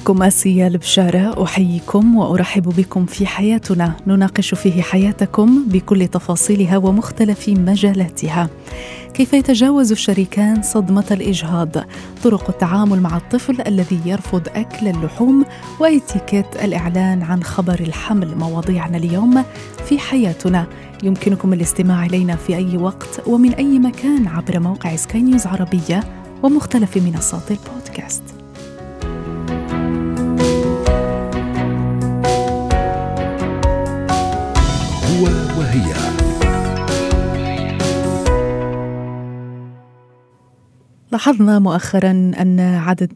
معكم آسيا البشارة أحييكم وأرحب بكم في حياتنا. نناقش فيه حياتكم بكل تفاصيلها ومختلف مجالاتها. كيف يتجاوز الشريكان صدمة الإجهاض؟ طرق التعامل مع الطفل الذي يرفض أكل اللحوم وإتيكيت الإعلان عن خبر الحمل مواضيعنا اليوم في حياتنا. يمكنكم الاستماع إلينا في أي وقت ومن أي مكان عبر موقع سكاي نيوز عربية ومختلف منصات البودكاست. لاحظنا مؤخرا أن عدد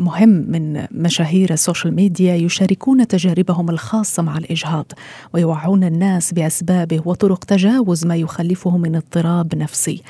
مهم من مشاهير السوشيال ميديا يشاركون تجاربهم الخاصة مع الإجهاض ويوعون الناس بأسبابه وطرق تجاوز ما يخلفه من اضطراب نفسي.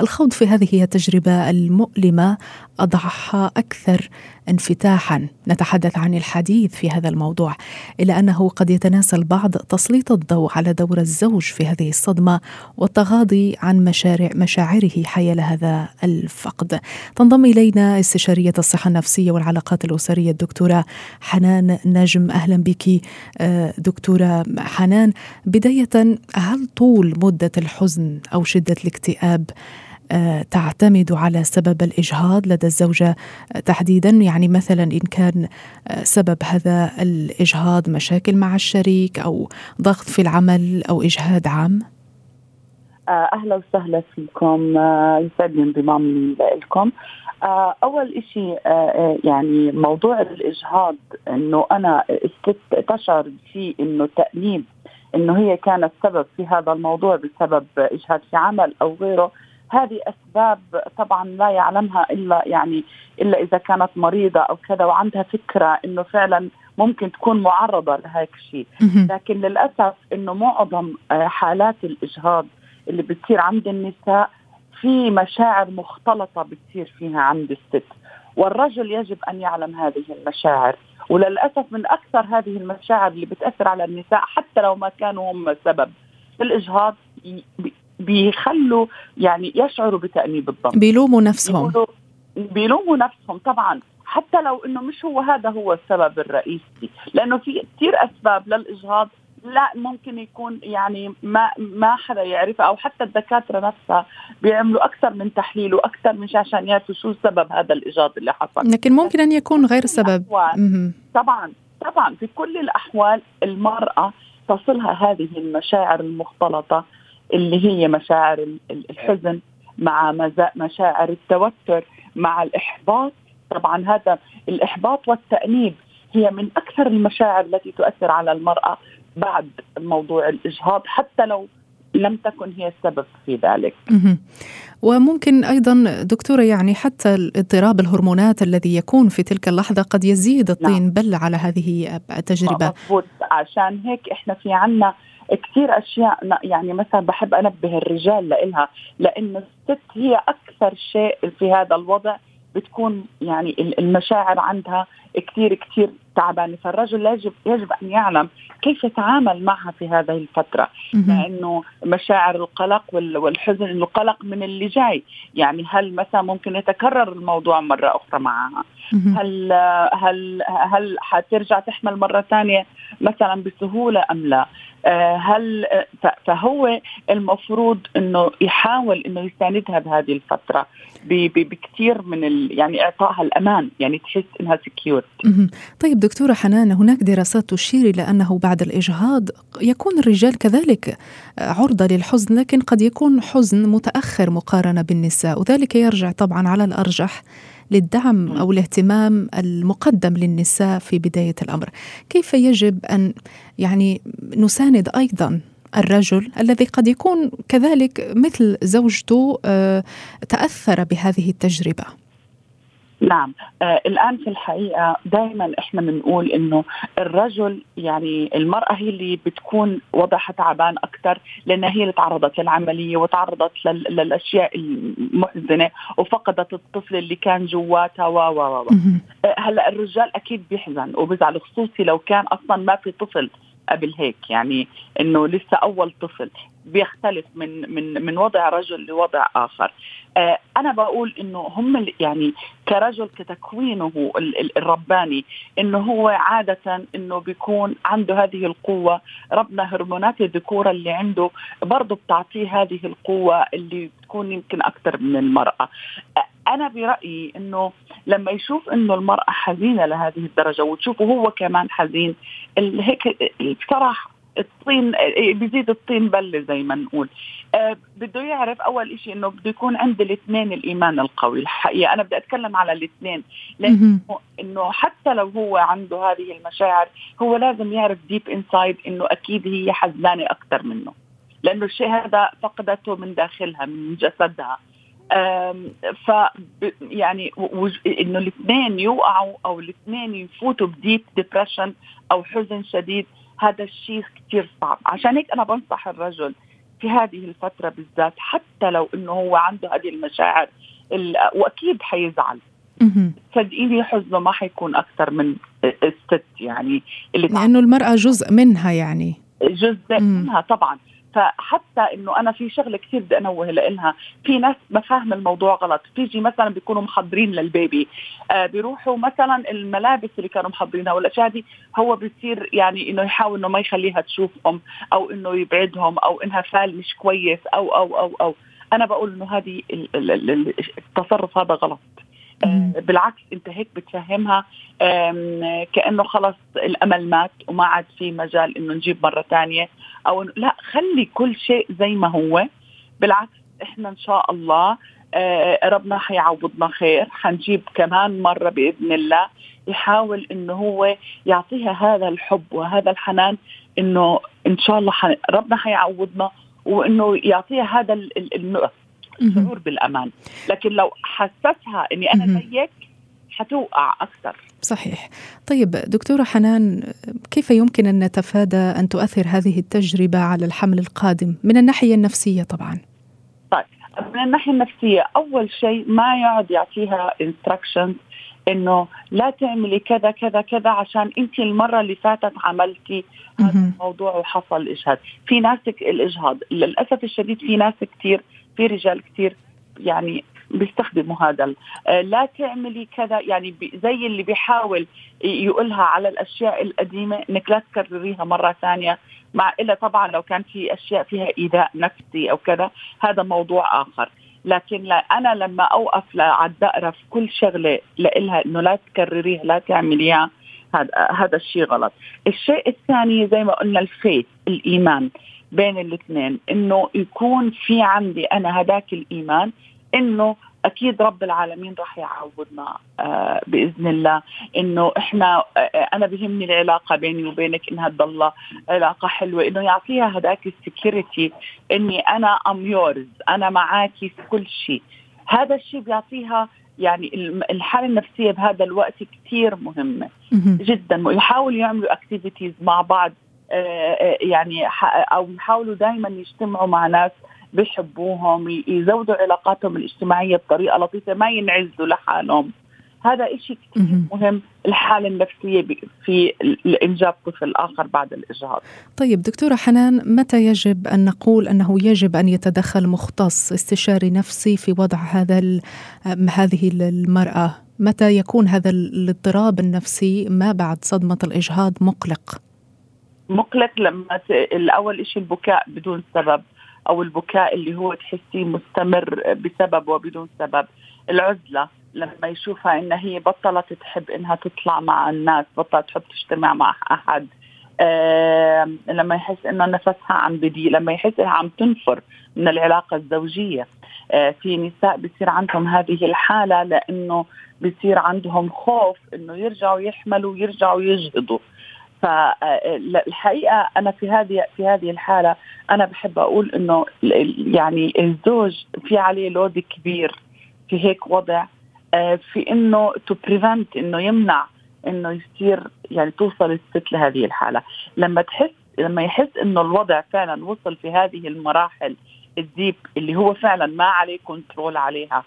الخوض في هذه التجربة المؤلمة اضعها أكثر انفتاحا. نتحدث عن الحديث في هذا الموضوع الا أنه قد يتناسى البعض تسليط الضوء على دور الزوج في هذه الصدمة والتغاضي عن مشارع مشاعره حيال هذا الفقد. تنضم إلينا استشارية الصحة النفسية والعلاقات الأسرية الدكتورة حنان نجم. أهلا بك دكتورة حنان. بداية هل طول مدة الحزن أو شدة الاكتئاب تعتمد على سبب الإجهاض لدى الزوجة تحديدا. يعني مثلا إن كان سبب هذا الإجهاض مشاكل مع الشريك أو ضغط في العمل أو إجهاد عام. أهلا وسهلا فيكم. يسعدني انضمامي لكم. أول شيء يعني موضوع الإجهاض إنه أنا الست تشعر في إنه تأنيب إنه هي كانت سبب في هذا الموضوع بسبب إجهاد في عمل أو غيره. هذه أسباب طبعا لا يعلمها إلا يعني إلا إذا كانت مريضة أو كذا وعندها فكرة إنه فعلا ممكن تكون معرضة لهيك شيء. لكن للأسف إنه معظم حالات الإجهاض اللي بتصير عند النساء في مشاعر مختلطة بتصير فيها عند الست. والرجل يجب أن يعلم هذه المشاعر. وللأسف من أكثر هذه المشاعر اللي بتأثر على النساء حتى لو ما كانوا هم السبب في الإجهاض بيخلوا يعني يشعروا بتأنيب الضمير بيلوموا نفسهم. بيلوموا نفسهم طبعا. حتى لو إنه مش هو هذا هو السبب الرئيسي. لأنه في كثير أسباب للإجهاض لا ممكن يكون يعني ما ما حدا يعرفها أو حتى الدكاترة نفسها بيعملوا أكثر من تحليل وأكثر من عشان يعرفوا شو سبب هذا الإجهاض اللي حصل. لكن ممكن أن يكون غير سبب. طبعا طبعا. في كل الأحوال المرأة تصلها هذه المشاعر المختلطة اللي هي مشاعر الحزن مع مشاعر التوتر مع الإحباط طبعا هذا الإحباط والتأنيب هي من أكثر المشاعر التي تؤثر على المرأة بعد موضوع الإجهاض حتى لو لم تكن هي السبب في ذلك. وممكن أيضا دكتورة يعني حتى اضطراب الهرمونات الذي يكون في تلك اللحظة قد يزيد الطين نعم. بل على هذه التجربة. مضبوط عشان هيك إحنا في عنا كثير أشياء يعني مثلا بحب أنبه الرجال لإلها لأنه الست هي أكثر شيء في هذا الوضع بتكون يعني المشاعر عندها كثير كثير تعبانة. فالرجل يجب يجب أن يعلم كيف يتعامل معها في هذه الفترة لأنه مشاعر القلق والحزن القلق من اللي جاي. يعني هل مثلا ممكن يتكرر الموضوع مرة أخرى معها؟ هل هل هل حترجع تحمل مرة ثانية مثلا بسهولة أم لا؟ هل فهو المفروض إنه يحاول إنه يساندها بهذه الفترة بكثير من يعني اعطائها الأمان يعني تحس إنها سكيور طيب دكتورة حنان هناك دراسات تشير إلى أنه بعد الإجهاض يكون الرجال كذلك عرضة للحزن لكن قد يكون حزن متأخر مقارنة بالنساء وذلك يرجع طبعا على الأرجح. للدعم أو الاهتمام المقدم للنساء في بداية الأمر. كيف يجب أن يعني نساند أيضا الرجل الذي قد يكون كذلك مثل زوجته تأثر بهذه التجربة؟ نعم. آه الآن في الحقيقة دائما إحنا بنقول إنه الرجل يعني المرأة هي اللي بتكون وضعها تعبان أكثر لأنها هي اللي تعرضت للعملية وتعرضت للأشياء المحزنه وفقدت الطفل اللي كان جواتها و و و هلأ الرجال أكيد بيحزن وبزعل خصوصي لو كان أصلا ما في طفل. قبل هيك يعني إنه لسه أول طفل بيختلف من من من وضع رجل لوضع آخر. آه أنا بقول إنه هم يعني كرجل كتكوينه الرباني إنه هو عادة إنه بيكون عنده هذه القوة ربنا هرمونات الذكورة اللي عنده برضه بتعطيه هذه القوة اللي بتكون يمكن أكثر من المرأة. أنا برأيي إنه لما يشوف إنه المرأة حزينة لهذه الدرجة وتشوفه هو كمان حزين هيك بصراحه الطين بيزيد الطين بلة زي ما نقول. أه بده يعرف أول شيء إنه بده يكون عند الاثنين الإيمان القوي الحقيقة. أنا بدي أتكلم على الاثنين لأنه إنه حتى لو هو عنده هذه المشاعر هو لازم يعرف deep inside إنه أكيد هي حزنانه أكثر منه لأنه الشيء هذا فقدته من داخلها من جسدها. ف يعني إنه الاثنين يوقعوا أو الاثنين يفوتوا ب deep depression أو حزن شديد هذا الشيء كثير صعب. عشان هيك أنا بنصح الرجل في هذه الفترة بالذات حتى لو إنه هو عنده هذه المشاعر وأكيد حيزعل. صدقيني حزنه ما حيكون أكثر من الست يعني اللي لأنه المرأة جزء منها يعني. جزء منها طبعا. فحتى إنه أنا في شغلة كثير بدي أنوه لها في ناس مفاهيم الموضوع غلط. بتيجي مثلا بيكونوا محضرين للبيبي. آه بيروحوا مثلا الملابس اللي كانوا محضرينها والاشياء دي هو بيصير يعني إنه يحاول إنه ما يخليها تشوفهم أو إنه يبعدهم أو إنها فال مش كويس أو أو أو أو. أنا بقول إنه هذه التصرف هذا غلط. بالعكس أنت هيك بتفهمها كأنه خلص الأمل مات وما عاد في مجال إنه نجيب مرة ثانية أو لا خلي كل شيء زي ما هو. بالعكس إحنا إن شاء الله آه، ربنا حيعوضنا خير. حنجيب كمان مرة بإذن الله. يحاول إنه هو يعطيها هذا الحب وهذا الحنان إنه إن شاء الله ربنا حيعوضنا وإنه يعطيها هذا الشعور بالأمان. لكن لو حسسها إني أنا زيك حتوقع أكثر. صحيح. طيب دكتورة حنان كيف يمكن أن نتفادى أن تؤثر هذه التجربة على الحمل القادم؟ من الناحية النفسية طبعا. طيب من الناحية النفسية أول شيء ما يقعد يعطيها انستراكشنز إنه لا تعملي كذا كذا كذا عشان أنت المرة اللي فاتت عملتي هذا الموضوع وحصل اجهاض في ناس الإجهاض. للأسف الشديد في ناس كثير في رجال كثير يعني بيستخدموا هذا آه، لا تعملي كذا يعني زي اللي بيحاول يقولها على الأشياء القديمة إنك لا تكرريها مرة ثانية. مع إلا طبعا لو كان في أشياء فيها إيذاء نفسي أو كذا هذا موضوع آخر. لكن لا أنا لما أوقف لعد اقرا في كل شغلة لإلها إنه لا تكرريها لا تعمليها هذا هذا الشيء غلط. الشيء الثاني زي ما قلنا ال faith الإيمان. بين الاثنين. إنه يكون في عندي أنا هذاك الإيمان إنه أكيد رب العالمين راح يعوضنا آه بإذن الله. إنه إحنا آه أنا بهمني العلاقة بيني وبينك إنها تضل علاقة حلوة. إنه يعطيها هذاك ال security إني أنا I'm yours أنا معاكي في كل شيء. هذا الشيء بيعطيها يعني الحالة النفسية بهذا الوقت كثير مهمة جدا. يحاولوا يعملوا اكتيفيتيز مع بعض آه، آه، يعني أو يحاولوا دائما يجتمعوا مع ناس بيحبوهم يزودوا علاقاتهم الاجتماعية بطريقة لطيفة ما ينعزلوا لحالهم. هذا إشي كثير مهم. الحالة النفسية في إنجاب طفل آخر بعد الإجهاض. طيب دكتورة حنان متى يجب أن نقول أنه يجب أن يتدخل مختص استشاري نفسي في وضع هذا هذه المرأة؟ متى يكون هذا الاضطراب النفسي ما بعد صدمة الإجهاض مقلق؟ مقلق لما الأول إشي البكاء بدون سبب أو البكاء اللي هو تحسيه مستمر بسبب وبدون سبب. العزلة لما يشوفها انها هي بطلت تحب إنها تطلع مع الناس بطلت تحب تجتمع مع أحد. آه لما يحس إنه نفسها عم بضيق لما يحس إنها عم تنفر من العلاقة الزوجية. آه في نساء بصير عندهم هذه الحالة لإنه بصير عندهم خوف إنه يرجعوا يحملوا ويرجعوا يجهضوا فالحقيقة أنا في هذه في هذه الحالة أنا بحب أقول إنه يعني الزوج في عليه load كبير في هيك وضع في إنه to prevent إنه يمنع إنه يصير يعني توصل الست لهذه الحالة. لما تحس لما يحس إنه الوضع فعلا وصل في هذه المراحل الديب اللي هو فعلا ما عليه كنترول عليها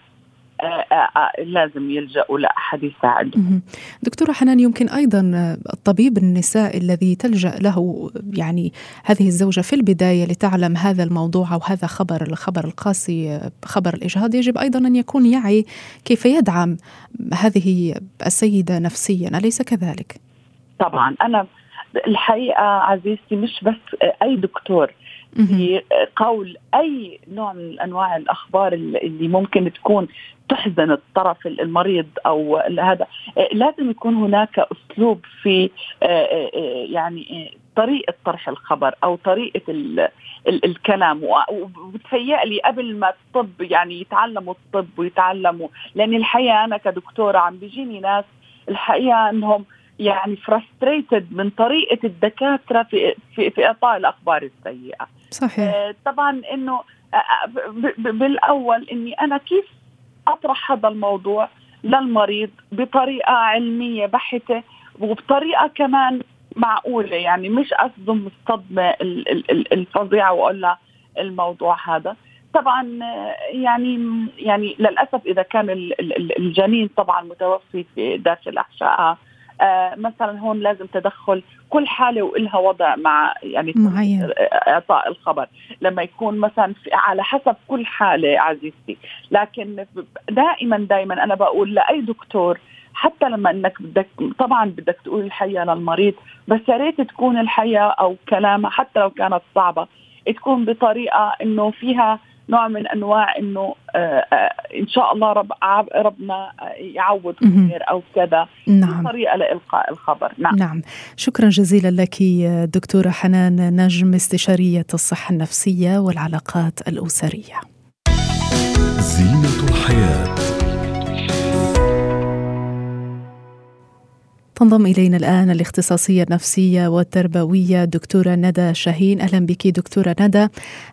لازم يلجأوا لأحد يساعدهم دكتورة حنان يمكن أيضا الطبيب النساء الذي تلجأ له يعني هذه الزوجة في البداية لتعلم هذا الموضوع أو هذا خبر الخبر القاسي خبر الإجهاض يجب أيضا أن يكون يعي كيف يدعم هذه السيدة نفسيا أليس كذلك؟ طبعا. أنا الحقيقة عزيزتي مش بس أي دكتور في قول أي نوع من أنواع الأخبار اللي ممكن تكون تحزن الطرف المريض أو هذا. لازم يكون هناك أسلوب في آه، آه، آه، يعني طريقة طرح الخبر أو طريقة ال ال الكلام. وبتهيألي قبل ما الطب يعني يتعلموا الطب ويتعلموا لأن الحقيقة أنا كدكتورة عم بيجيني ناس الحقيقة إنهم يعني فرستريتد من طريقة الدكاترة في في, في إعطاء الأخبار السيئة. صحيح. آه طبعا إنه آه, آه، بالأول إني أنا كيف أطرح هذا الموضوع للمريض بطريقة علمية بحتة وبطريقة كمان معقولة؟ يعني مش أصدم الصدمه الفظيعة وأقول لها الموضوع هذا. طبعا يعني يعني للأسف إذا كان الجنين طبعا متوفي في داخل أحشائها مثلا هون لازم تدخل كل حالة وإلها وضع مع يعني معين. إعطاء الخبر لما يكون مثلا على حسب كل حالة عزيزتي لكن دائما دائما أنا بقول لأي دكتور حتى لما إنك بدك طبعا بدك تقول الحقيقة للمريض بس يا ريت تكون الحقيقة أو كلامها حتى لو كانت صعبة تكون بطريقة إنه فيها نوع من أنواع إنه آه، آه، إن شاء الله رب ربنا يعوض خير أو كذا نعم. طريقه لإلقاء الخبر. نعم. نعم. شكرا جزيلا لك دكتورة حنان نجم استشارية الصحة النفسية والعلاقات الأسرية. زينة الحياة. تنضم إلينا الآن الاختصاصية النفسية والتربوية دكتورة ندى شاهين. أهلا بك دكتورة ندى.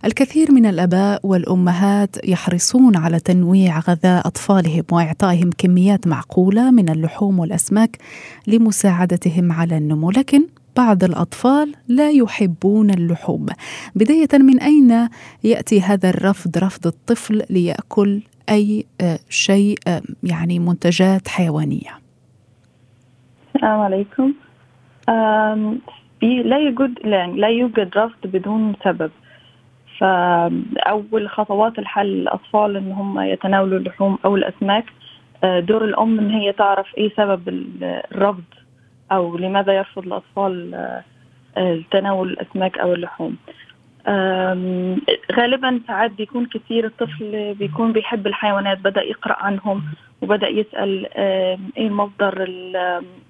الكثير من الآباء والأمهات يحرصون على تنويع غذاء أطفالهم وإعطائهم كميات معقولة من اللحوم والأسماك لمساعدتهم على النمو لكن بعض الأطفال لا يحبون اللحوم. بداية من أين يأتي هذا الرفض رفض الطفل ليأكل أي آه، شيء آه، يعني منتجات حيوانية؟ السلام عليكم. لا يوجد لا يوجد رفض بدون سبب. فأول خطوات الحل للأطفال إن هم يتناولوا اللحوم أو الأسماك. آه، دور الأم إن هي تعرف إيه سبب الرفض أو لماذا يرفض الأطفال آه، تناول الأسماك أو اللحوم. غالبا ساعات بيكون كثير الطفل بيكون بيحب الحيوانات بدأ يقرأ عنهم وبدأ يسأل إيه مصدر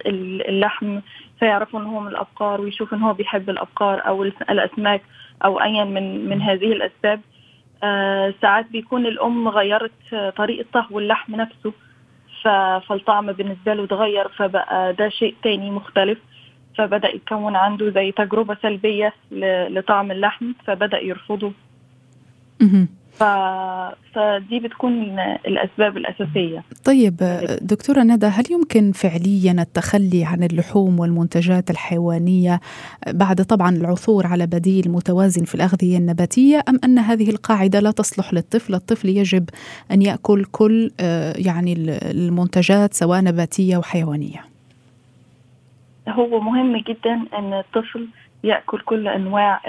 اللحم فيعرفوا إن هو من الأبقار ويشوف إن هو بيحب الأبقار أو الأسماك أو ايا من من هذه الأسباب. آه، ساعات بيكون الأم غيرت طريقة طهو اللحم نفسه فالطعم بالنسبة له تغير فبقى ده شيء تاني مختلف. فبدأ يتكون عنده زي تجربة سلبية لطعم اللحم فبدأ يرفضه. ف... فدي بتكون الأسباب الأساسية. طيب دكتورة ندى هل يمكن فعليا التخلي عن اللحوم والمنتجات الحيوانية بعد طبعا العثور على بديل متوازن في الأغذية النباتية أم أن هذه القاعدة لا تصلح للطفل؟ الطفل يجب أن يأكل كل آه، يعني المنتجات سواء نباتية وحيوانية هو مهم جدا إن الطفل يأكل كل أنواع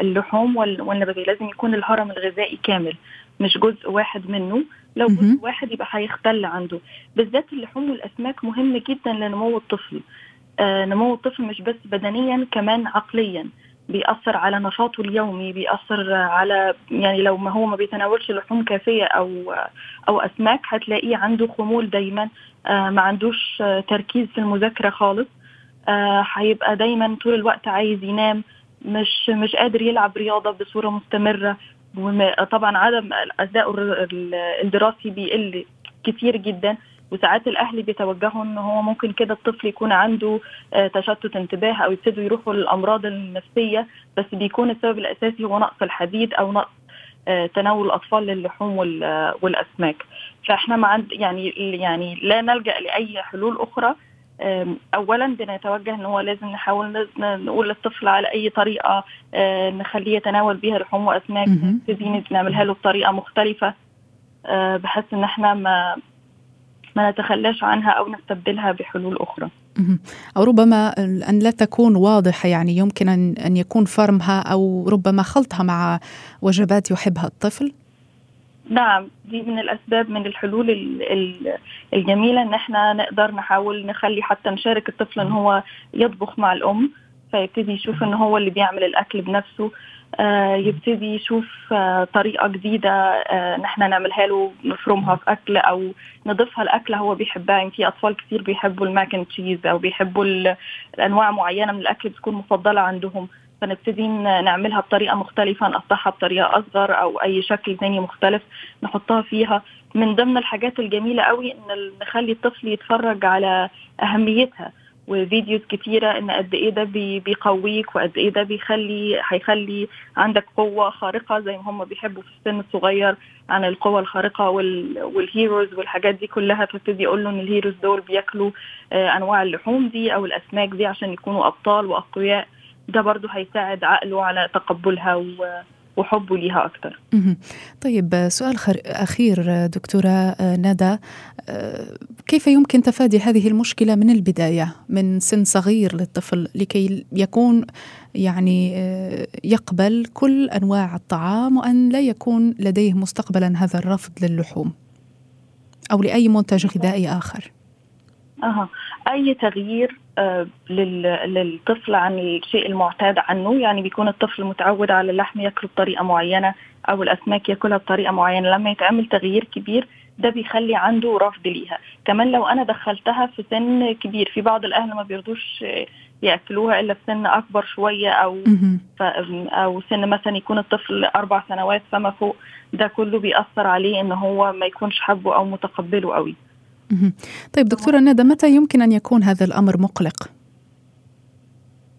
اللحوم والنباتيه لازم يكون الهرم الغذائي كامل مش جزء واحد منه. لو جزء واحد يبقى هيختل عنده. بالذات اللحوم والأسماك مهم جدا لنمو الطفل. آه نمو الطفل مش بس بدنيا كمان عقليا. بيأثر على نشاطه اليومي بيأثر على يعني لو ما هو ما بيتناولش لحوم كافية أو أو أسماك هتلاقيه عنده خمول دايما. آه ما عندوش تركيز في المذاكرة خالص. هيبقى دايما طول الوقت عايز ينام مش مش قادر يلعب رياضة بصورة مستمرة. طبعا عدم اداؤه الدراسي بيقل كتير جدا. وساعات الأهل بيتوجهوا إن هو ممكن كده الطفل يكون عنده آه، تشتت انتباه أو يبتدوا يروحوا للأمراض النفسية. بس بيكون السبب الأساسي هو نقص الحديد أو نقص تناول الأطفال للحوم والأسماك. فإحنا ما عند يعني يعني لا نلجأ لأي حلول أخرى. اولا بنتوجه إن هو لازم نحاول نقول للطفل على أي طريقة نخليه يتناول بيها لحوم وأسماك نبتدي نعملها له بطريقة مختلفة بحيث إن إحنا ما ما نتخلاش عنها أو نستبدلها بحلول أخرى. أو ربما أن لا تكون واضحة يعني يمكن ان أن يكون فرمها أو ربما خلطها مع وجبات يحبها الطفل. نعم دي من الأسباب من الحلول الجميلة إن إحنا نقدر نحاول نخلي حتى نشارك الطفل إن هو يطبخ مع الأم فيبتدي يشوف إن هو اللي بيعمل الأكل بنفسه آه يبتدي يشوف آه طريقة جديدة آه نحن نعملها له نفرمها في أكل أو نضيفها لاكله هو بيحبها. يعني في أطفال كثير بيحبوا الماكن تشيز أو بيحبوا الأنواع معينة من الأكل بتكون مفضلة عندهم. فنبتدي نعملها بطريقة مختلفة نقطعها بطريقة أصغر أو أي شكل ثاني مختلف نحطها فيها. من ضمن الحاجات الجميلة قوي إن نخلي الطفل يتفرج على أهميتها وفيديوز كتيرة إن قد إيه ده بيقويك وقد إيه ده بيخلي هيخلي عندك قوة خارقة زي ما هم بيحبوا في السن الصغير عن القوة الخارقة وال... والهيروز والحاجات دي كلها. تبتدي يقول له إن الهيروز دول بياكلوا أنواع اللحوم دي أو الأسماك دي عشان يكونوا أبطال وأقوياء. ده برضو هيساعد عقله على تقبلها و... وحبه ليها أكثر طيب سؤال أخير دكتورة ندى. كيف يمكن تفادي هذه المشكلة من البداية من سن صغير للطفل لكي يكون يعني يقبل كل أنواع الطعام وأن لا يكون لديه مستقبلا هذا الرفض للحوم أو لأي منتج غذائي آخر؟ أها. أي تغيير للطفل عن الشيء المعتاد عنه؟ يعني بيكون الطفل متعود على اللحم ياكله بطريقة معينة أو الأسماك ياكلها بطريقة معينة. لما يتعمل تغيير كبير ده بيخلي عنده رفض ليها. كمان لو أنا دخلتها في سن كبير في بعض الأهل ما بيرضوش يأكلوها إلا في سن أكبر شوية أو أو سن مثلا يكون الطفل أربع سنوات فما فوق ده كله بيأثر عليه إن هو ما يكونش حبه أو متقبله قوي. طيب دكتورة ندى متى يمكن أن يكون هذا الأمر مقلق؟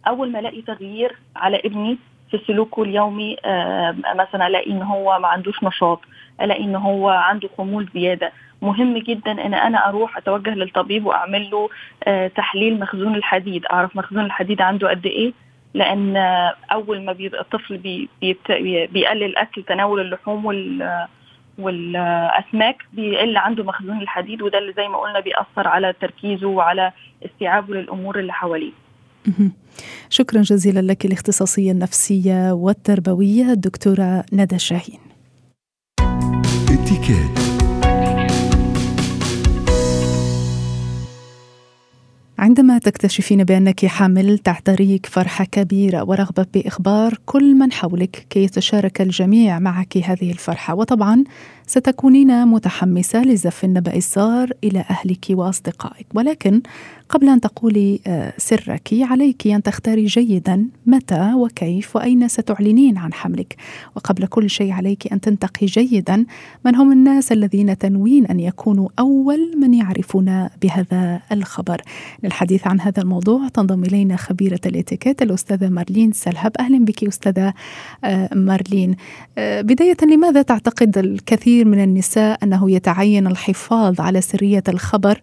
أول ما ألاقي تغيير على ابني في سلوكه اليومي آه مثلا ألاقي إن هو ما عندوش نشاط ألاقي إن هو عنده خمول زيادة مهم جدا إن أنا أروح أتوجه للطبيب وأعمل له آه تحليل مخزون الحديد. أعرف مخزون الحديد عنده قد إيه؟ لأن أول ما بيبقى الطفل بي بيقلل أكل تناول اللحوم وال والأسماك بيقل عنده مخزون الحديد وده اللي زي ما قلنا بيأثر على تركيزه وعلى استيعابه للأمور اللي حواليه. شكرا جزيلا لك الاختصاصية النفسية والتربوية الدكتورة ندى شاهين. عندما تكتشفين بأنك حامل تعتريك فرحه كبيره ورغبة بإخبار كل من حولك كي يتشارك الجميع معك هذه الفرحة. وطبعا ستكونين متحمسة لزف النبأ السار إلى أهلك وأصدقائك. ولكن قبل أن تقولي سرك عليك أن تختاري جيدا متى وكيف وأين ستعلنين عن حملك. وقبل كل شيء عليك أن تنتقي جيدا من هم الناس الذين تنوين أن يكونوا أول من يعرفون بهذا الخبر. للحديث عن هذا الموضوع تنضم إلينا خبيرة الإتيكيت الأستاذة مارلين سلهب. أهلا بك أستاذة مارلين. بداية لماذا تعتقد الكثير من النساء أنه يتعين الحفاظ على سرية الخبر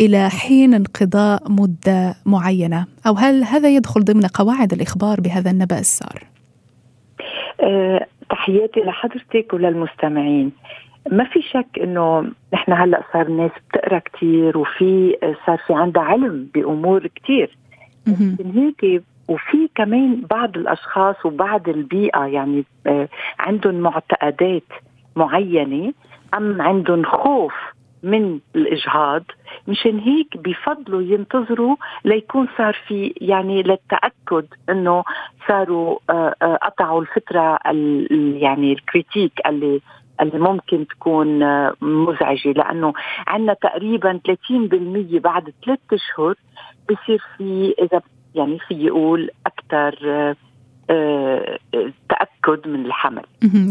إلى حين انقضاء مدة معينة. أو هل هذا يدخل ضمن قواعد الإخبار بهذا النبأ السار؟ أه تحياتي لحضرتك وللمستمعين. ما في شك إنه نحن هلأ صار الناس بتقرأ كثير وفي صار في عندها علم بأمور كثير من هيك وفي كمان بعض الأشخاص وبعض البيئة يعني آه عندهم معتقدات. معينة أم عندهم خوف من الإجهاض مشان هيك بفضلوا ينتظروا ليكون صار في يعني للتأكد إنه صاروا قطعوا الفترة يعني الكريتيك اللي اللي ممكن تكون مزعجة. لأنه عندنا تقريبا 30% بعد ثلاث أشهر بصير في إذا يعني في يقول أكثر أه تأكد من الحمل.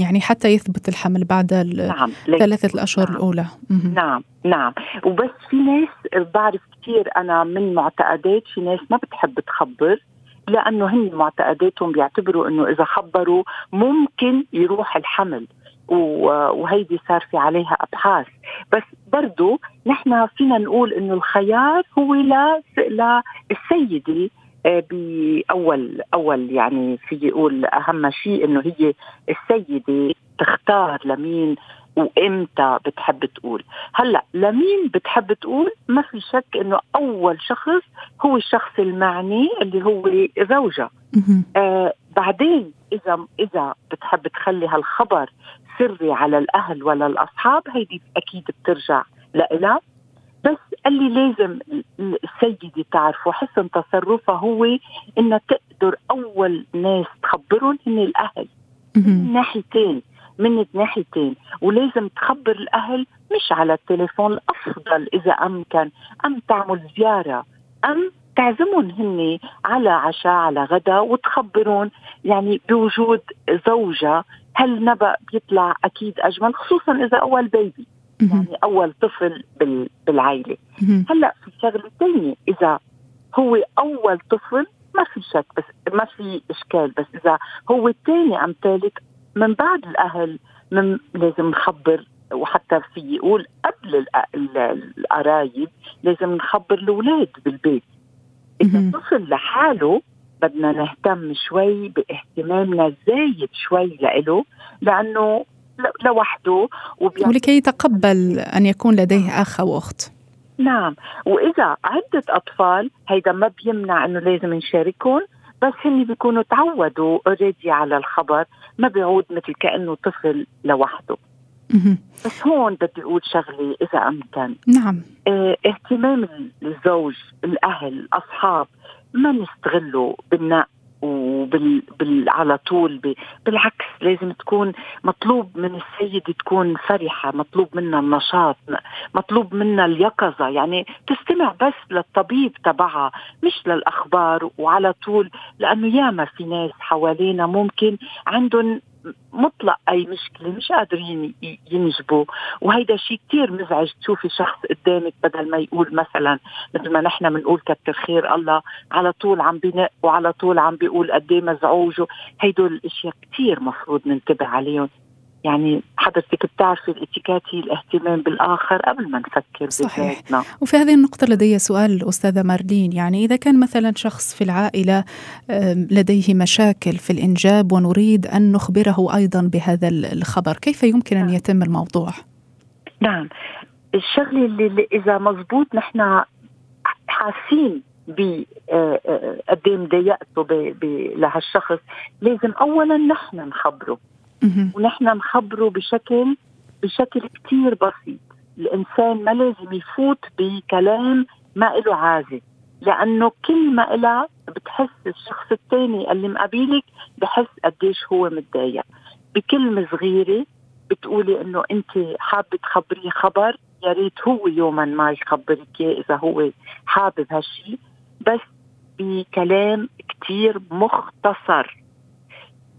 يعني حتى يثبت الحمل بعد نعم ثلاثة الأشهر نعم. الأولى. نعم نعم. وبس في ناس بعرف كثير أنا من معتقدات في ناس ما بتحب تخبر لأنه هن معتقداتهم بيعتبروا إنه إذا خبروا ممكن يروح الحمل وهيدي صار في عليها أبحاث. بس برضو نحن فينا نقول إنه الخيار هو للسيده آه، باول أول يعني في يقول أهم شيء إنه هي السيدة تختار لمين وإمتى بتحب تقول. هلأ لمين بتحب تقول؟ ما في شك إنه أول شخص هو الشخص المعني اللي هو زوجها. آه بعدين اذا إذا بتحب تخلي هالخبر سري على الأهل ولا الأصحاب هيدي أكيد بترجع لإلها. بس اللي لازم السيدة تعرفه. حسن تصرفها هو انها تقدر أول ناس تخبرهم هن الأهل من ناحيتين من ناحيتين. ولازم تخبر الأهل مش على التليفون الأفضل إذا أمكن. أم تعمل زيارة أم تعزمهم هن على عشاء على غدا وتخبرون يعني بوجود زوجة. هالنبأ بيطلع أكيد أجمل خصوصا إذا أول بيبي يعني أول طفل بالعائلة. هلأ في شغلة ثانية إذا هو أول طفل ما في شك بس ما في إشكال بس إذا هو الثاني أم ثالث من بعد الأهل من لازم نخبر وحتى في يقول قبل القرايب لازم نخبر الأولاد بالبيت. إذا الطفل لحاله بدنا نهتم شوي بإهتمامنا زايد شوي لإله لأنه لوحده ولكي يتقبل أن يكون لديه آخ أو أخت. نعم. وإذا عدة أطفال هيدا ما بيمنع إنه لازم نشاركهم بس هن بيكونوا تعودوا اوريدي على الخبر ما بيعود مثل كأنه طفل لوحده. بس هون بدي أقول شغلة إذا أمكن. نعم. آه اهتمام الزوج الأهل الأصحاب ما نستغله بالنق وبال بال على طول ب... بالعكس لازم تكون مطلوب من السيده تكون فرحة مطلوب منها النشاط مطلوب منها اليقظة يعني تستمع بس للطبيب تبعها مش للأخبار وعلى طول لأنه ياما في ناس حوالينا ممكن عندهم مطلق أي مشكلة مش قادرين ينجبوا. وهيدا شيء كتير مزعج. تشوفي شخص قدامك بدل ما يقول مثلا مثل ما نحن بنقول كتر خير الله على طول عم بنق وعلى طول عم بيقول قد إيه مزعوج. هيدول الأشياء كتير مفروض ننتبه عليهم. يعني حضرتك بتعرفي الاتيكيت هي الاهتمام بالآخر قبل ما نفكر صحيح بذاتنا. وفي هذه النقطة لدي سؤال أستاذة مارلين يعني إذا كان مثلا شخص في العائلة لديه مشاكل في الإنجاب ونريد أن نخبره أيضا بهذا الخبر كيف يمكن أن نعم. يتم الموضوع؟ نعم الشغلة اللي, إذا مزبوط نحن حاسين ب آه، آه، قد إيه مضايقته لهالشخص لازم اولا نحن نخبره ونحن نخبره بشكل بشكل كتير بسيط. الإنسان ما لازم يفوت بكلام ما له عازة. لأنه كل ما إلها بتحس الشخص الثاني اللي مقابلك بحس قديش هو متضايق. بكلمة صغيرة بتقولي إنه أنت حابة تخبريه خبر يا ريت هو يوما ما يخبرك إذا هو حابب هالشيء بس بكلام كتير مختصر.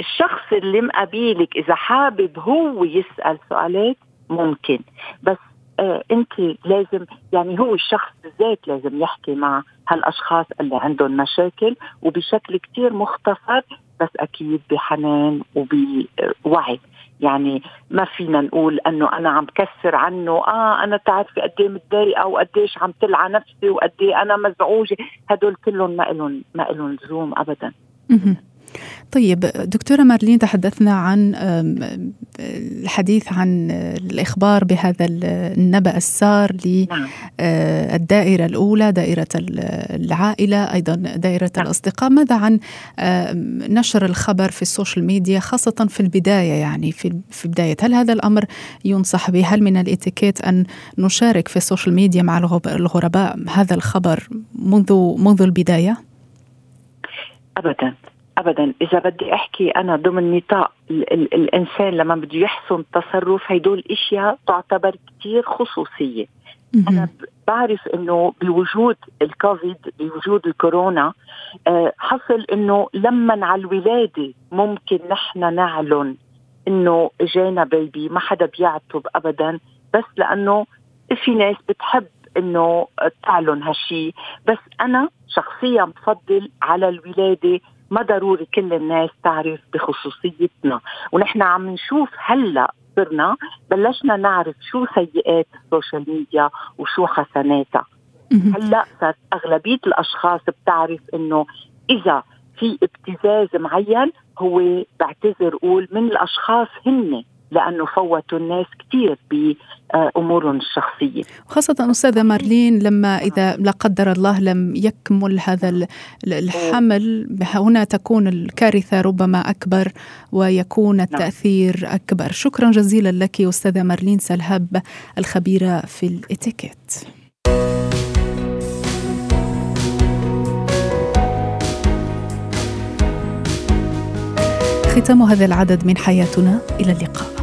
الشخص اللي مقابلك إذا حابب هو يسأل سؤالات ممكن. بس آه أنت لازم يعني هو الشخص بالذات لازم يحكي مع هالأشخاص اللي عندهم مشاكل وبشكل كتير مختصر بس أكيد بحنان وبوعي. يعني ما فينا نقول إنه أنا عم كسر عنه آه أنا تعرفي قد إيه متضايقة وقد إيش عم تلعى نفسي وقد إيه أنا مزعوجة. هدول كلهم ما لهم ما لهم لزوم ابدا. طيب دكتورة مارلين تحدثنا عن الحديث عن الإخبار بهذا النبأ السار للدائرة نعم. الأولى دائرة العائلة أيضا دائرة نعم. الأصدقاء ماذا عن نشر الخبر في ال social media خاصة في البداية يعني في في بداية هل هذا الأمر ينصح به هل من الإتيكيت أن نشارك في ال social media مع الغرباء هذا الخبر منذ منذ البداية؟ ابدا ابدا. إذا بدي أحكي أنا ضمن نطاق ال- ال- الإنسان لما بده يحسن تصرف هدول إشياء تعتبر كثير خصوصية. أنا بعرف إنه بوجود الكوفيد بوجود الكورونا آه حصل إنه لما على الولادة ممكن نحن نعلن إنه جانا baby ما حدا بيعتب ابدا. بس لأنه في ناس بتحب إنه تعلن هالشيء بس أنا شخصيا بفضل على الولادة ما ضروري كل الناس تعرف بخصوصيتنا. ونحن عم نشوف هلا صرنا بلشنا نعرف شو سيئات ال social media وشو حسناتها هلا صارت أغلبية الأشخاص بتعرف إنه إذا في ابتزاز معين هو بعتذر قول من الأشخاص هن. لأنه فوتوا الناس كثير بأمورهم الشخصية. خاصة أستاذة مارلين لما إذا لا قدر الله لم يكمل هذا الحمل هنا تكون الكارثة ربما أكبر ويكون نعم. التأثير أكبر. شكرا جزيلا لك أستاذة مارلين سلهب الخبيرة في الإتيكيت. ختام هذا العدد من حياتنا. إلى اللقاء.